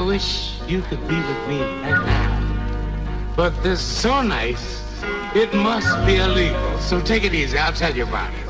I wish you could be with me right now. But this is so nice, it must be illegal. So take it easy. I'll tell you about it.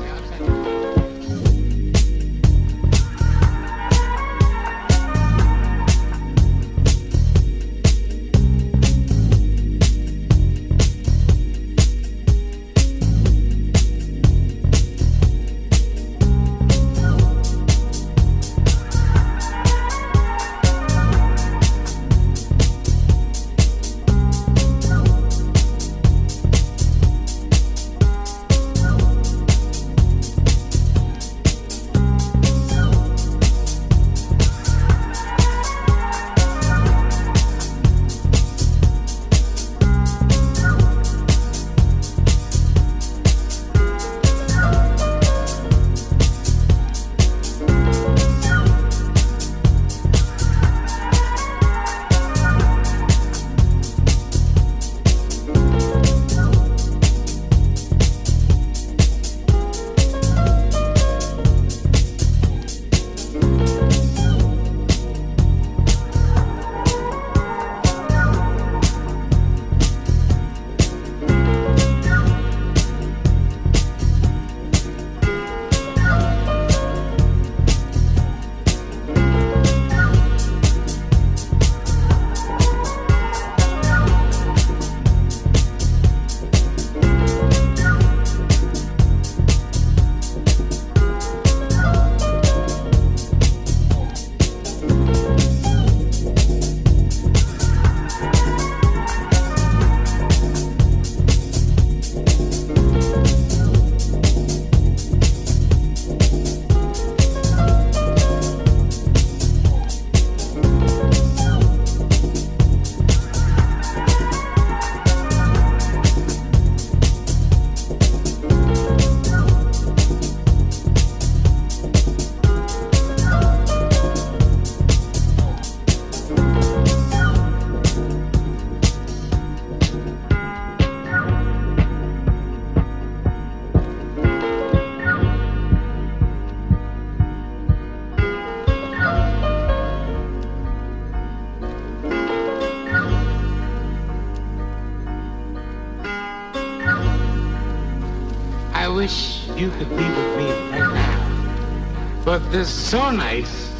So nice,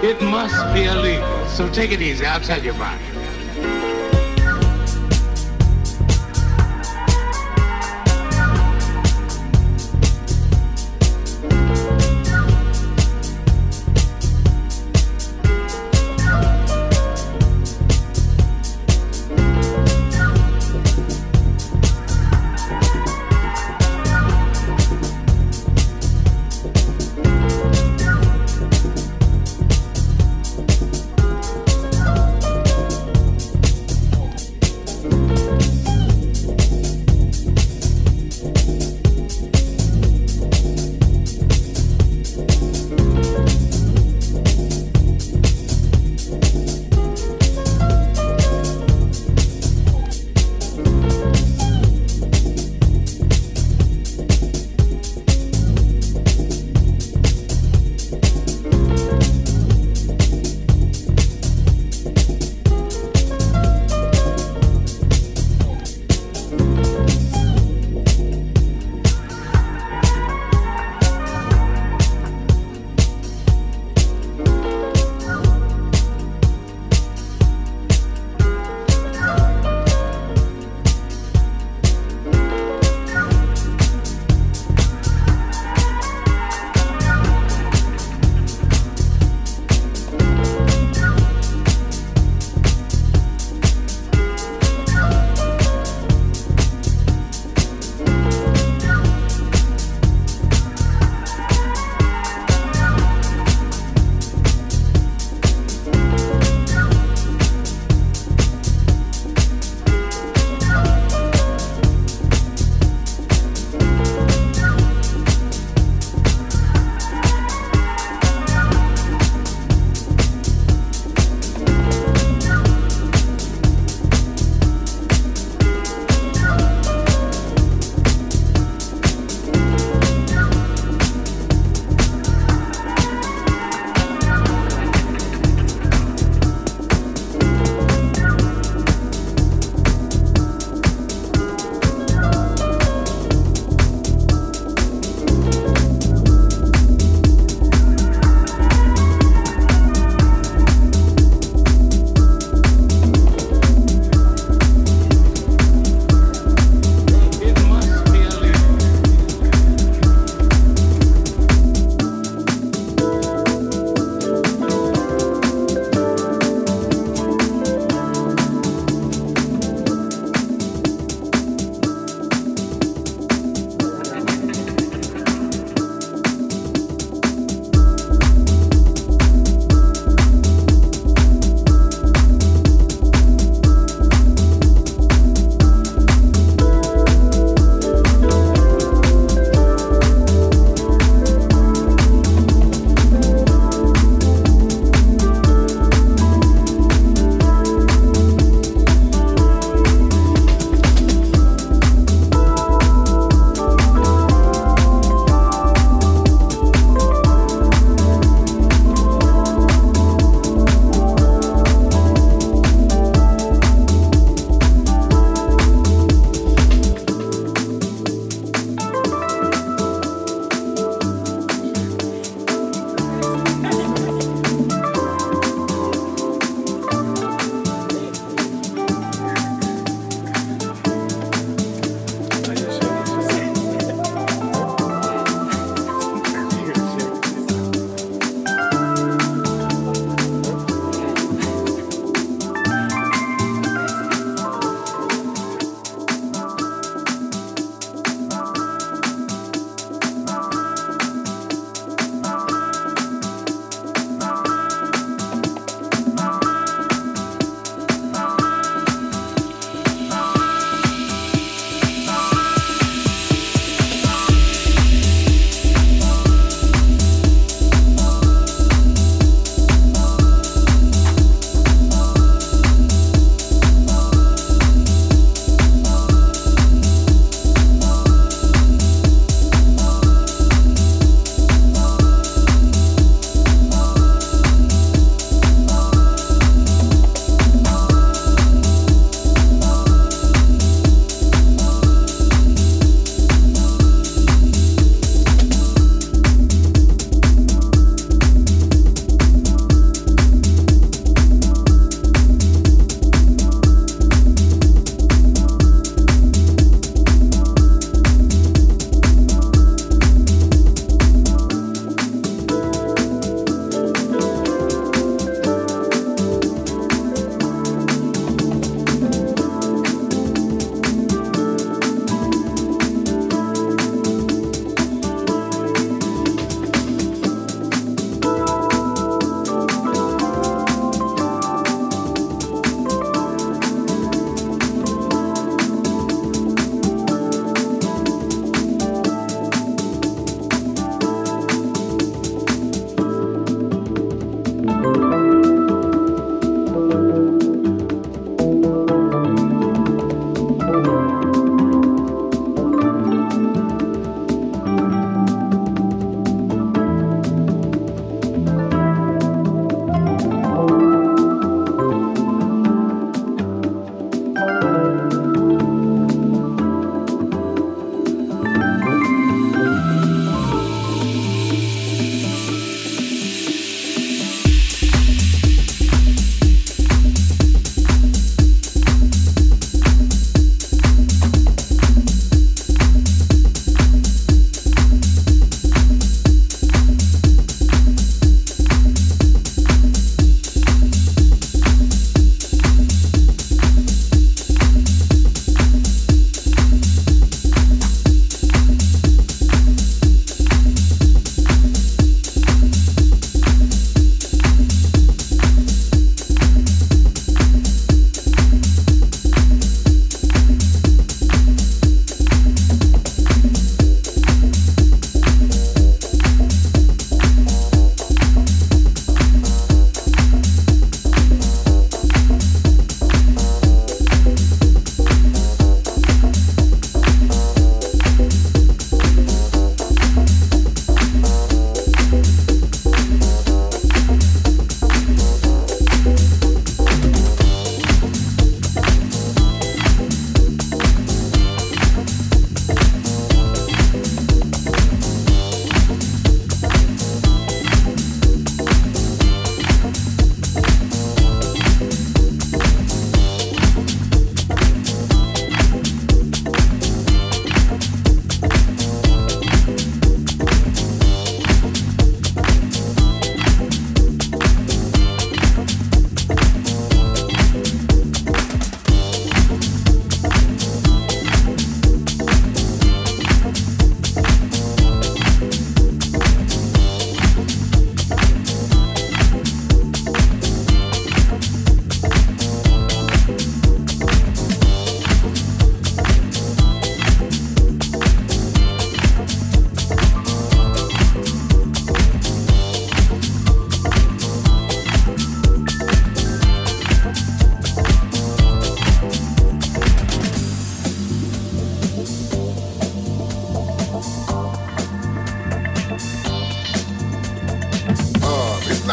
it must be illegal. So take it easy. I'll tell you about it.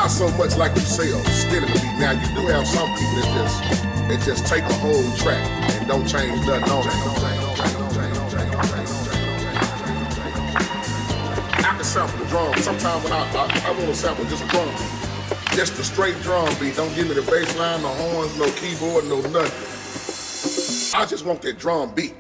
So much like yourself, spinning the beat. Now you do have some people that just they just take a whole track and don't change nothing on it. I can sample the drum. Sometimes when I, I, I want to sample just drum beat. Just the straight drum beat. Don't give me the bass line, no horns, no keyboard, no nothing. I just want that drum beat.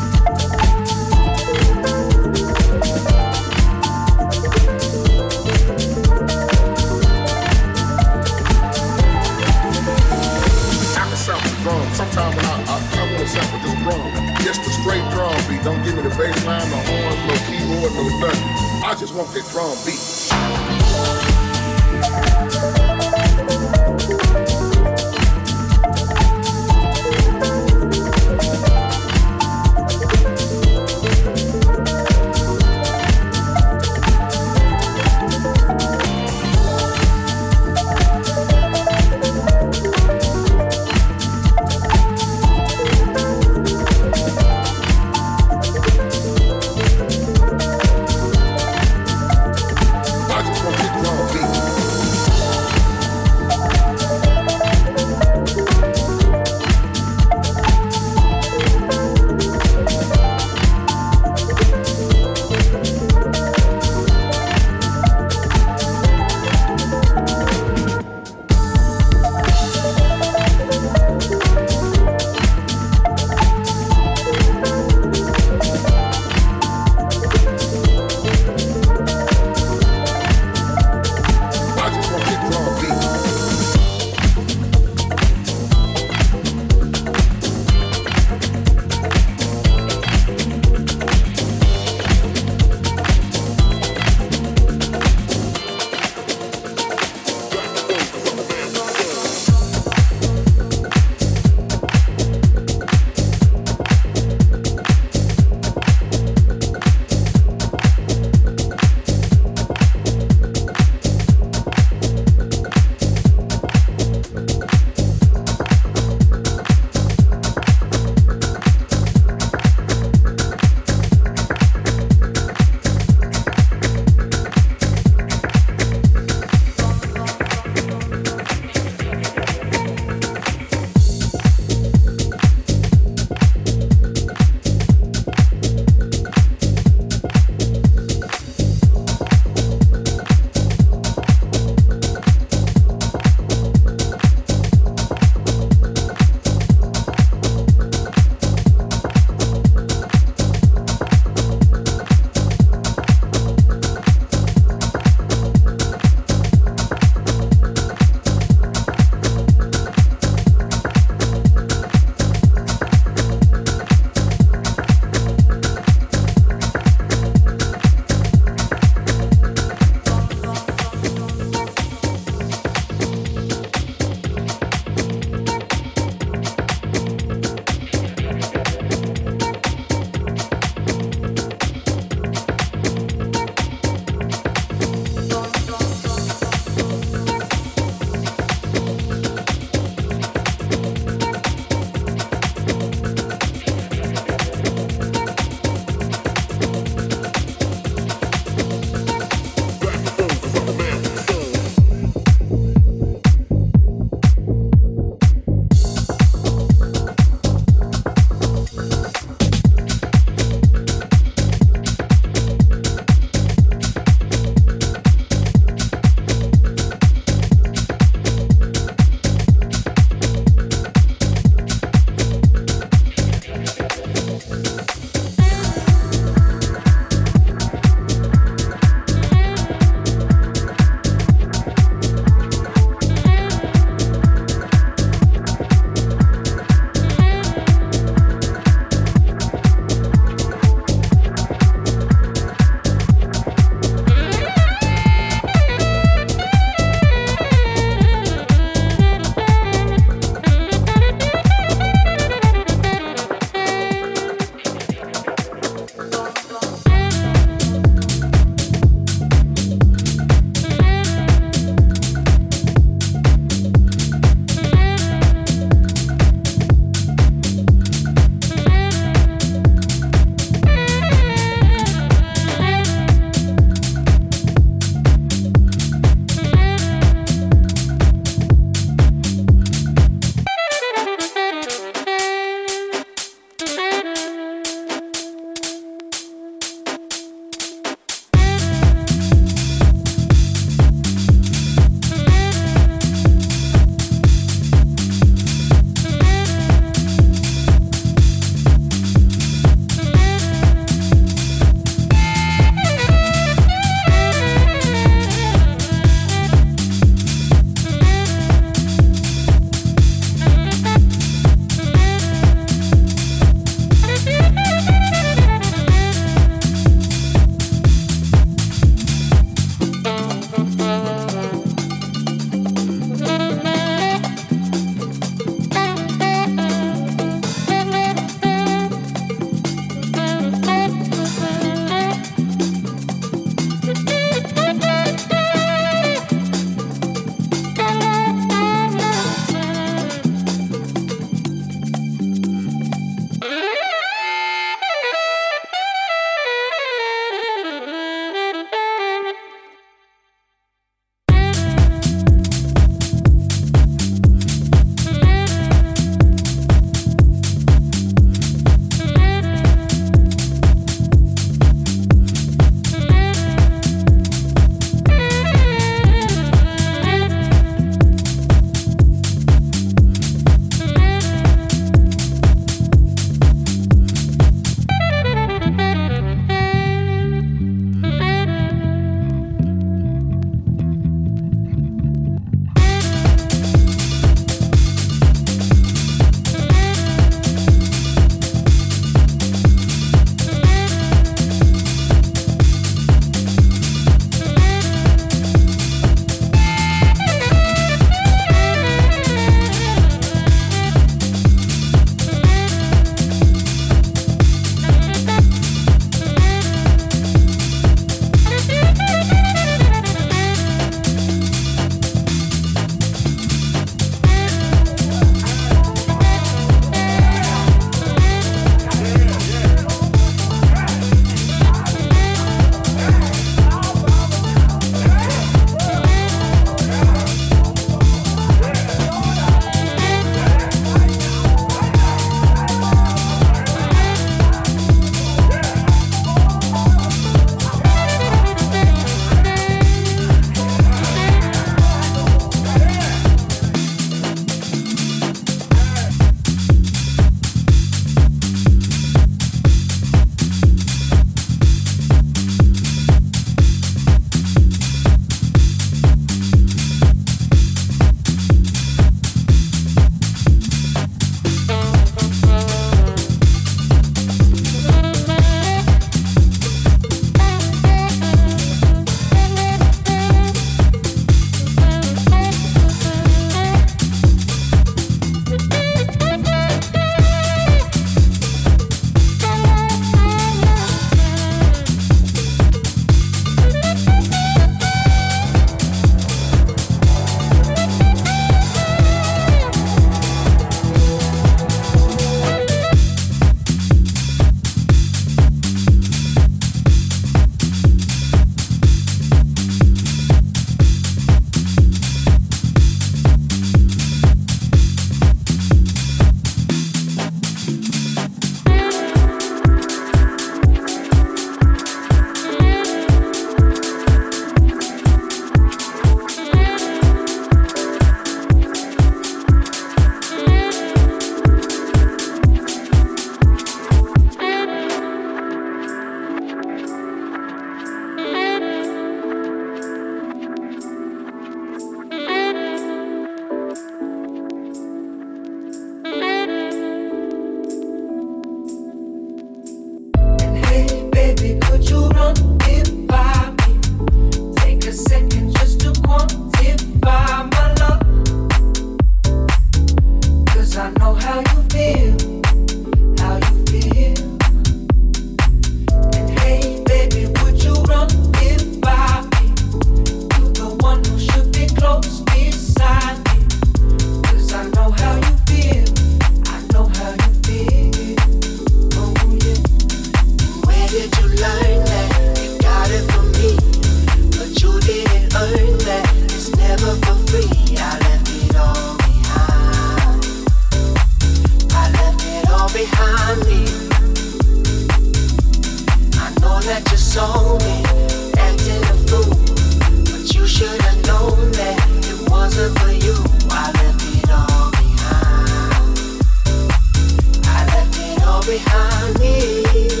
behind me.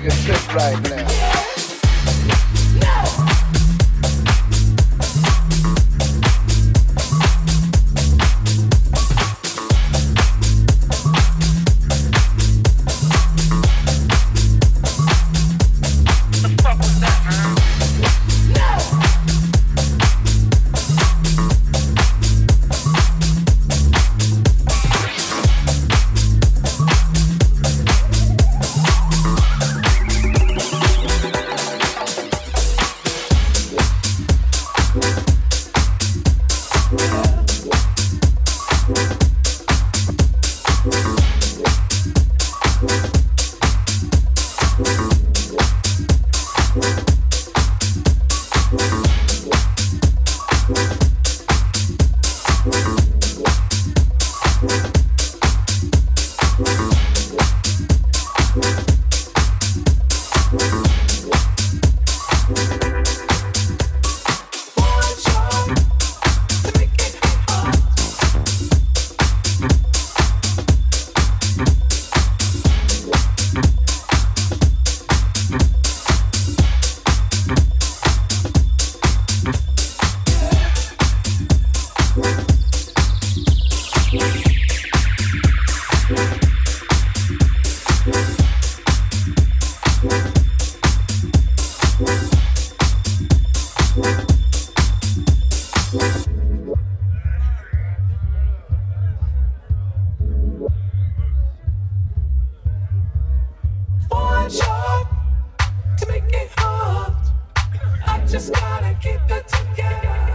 take a sip right now. keep it together.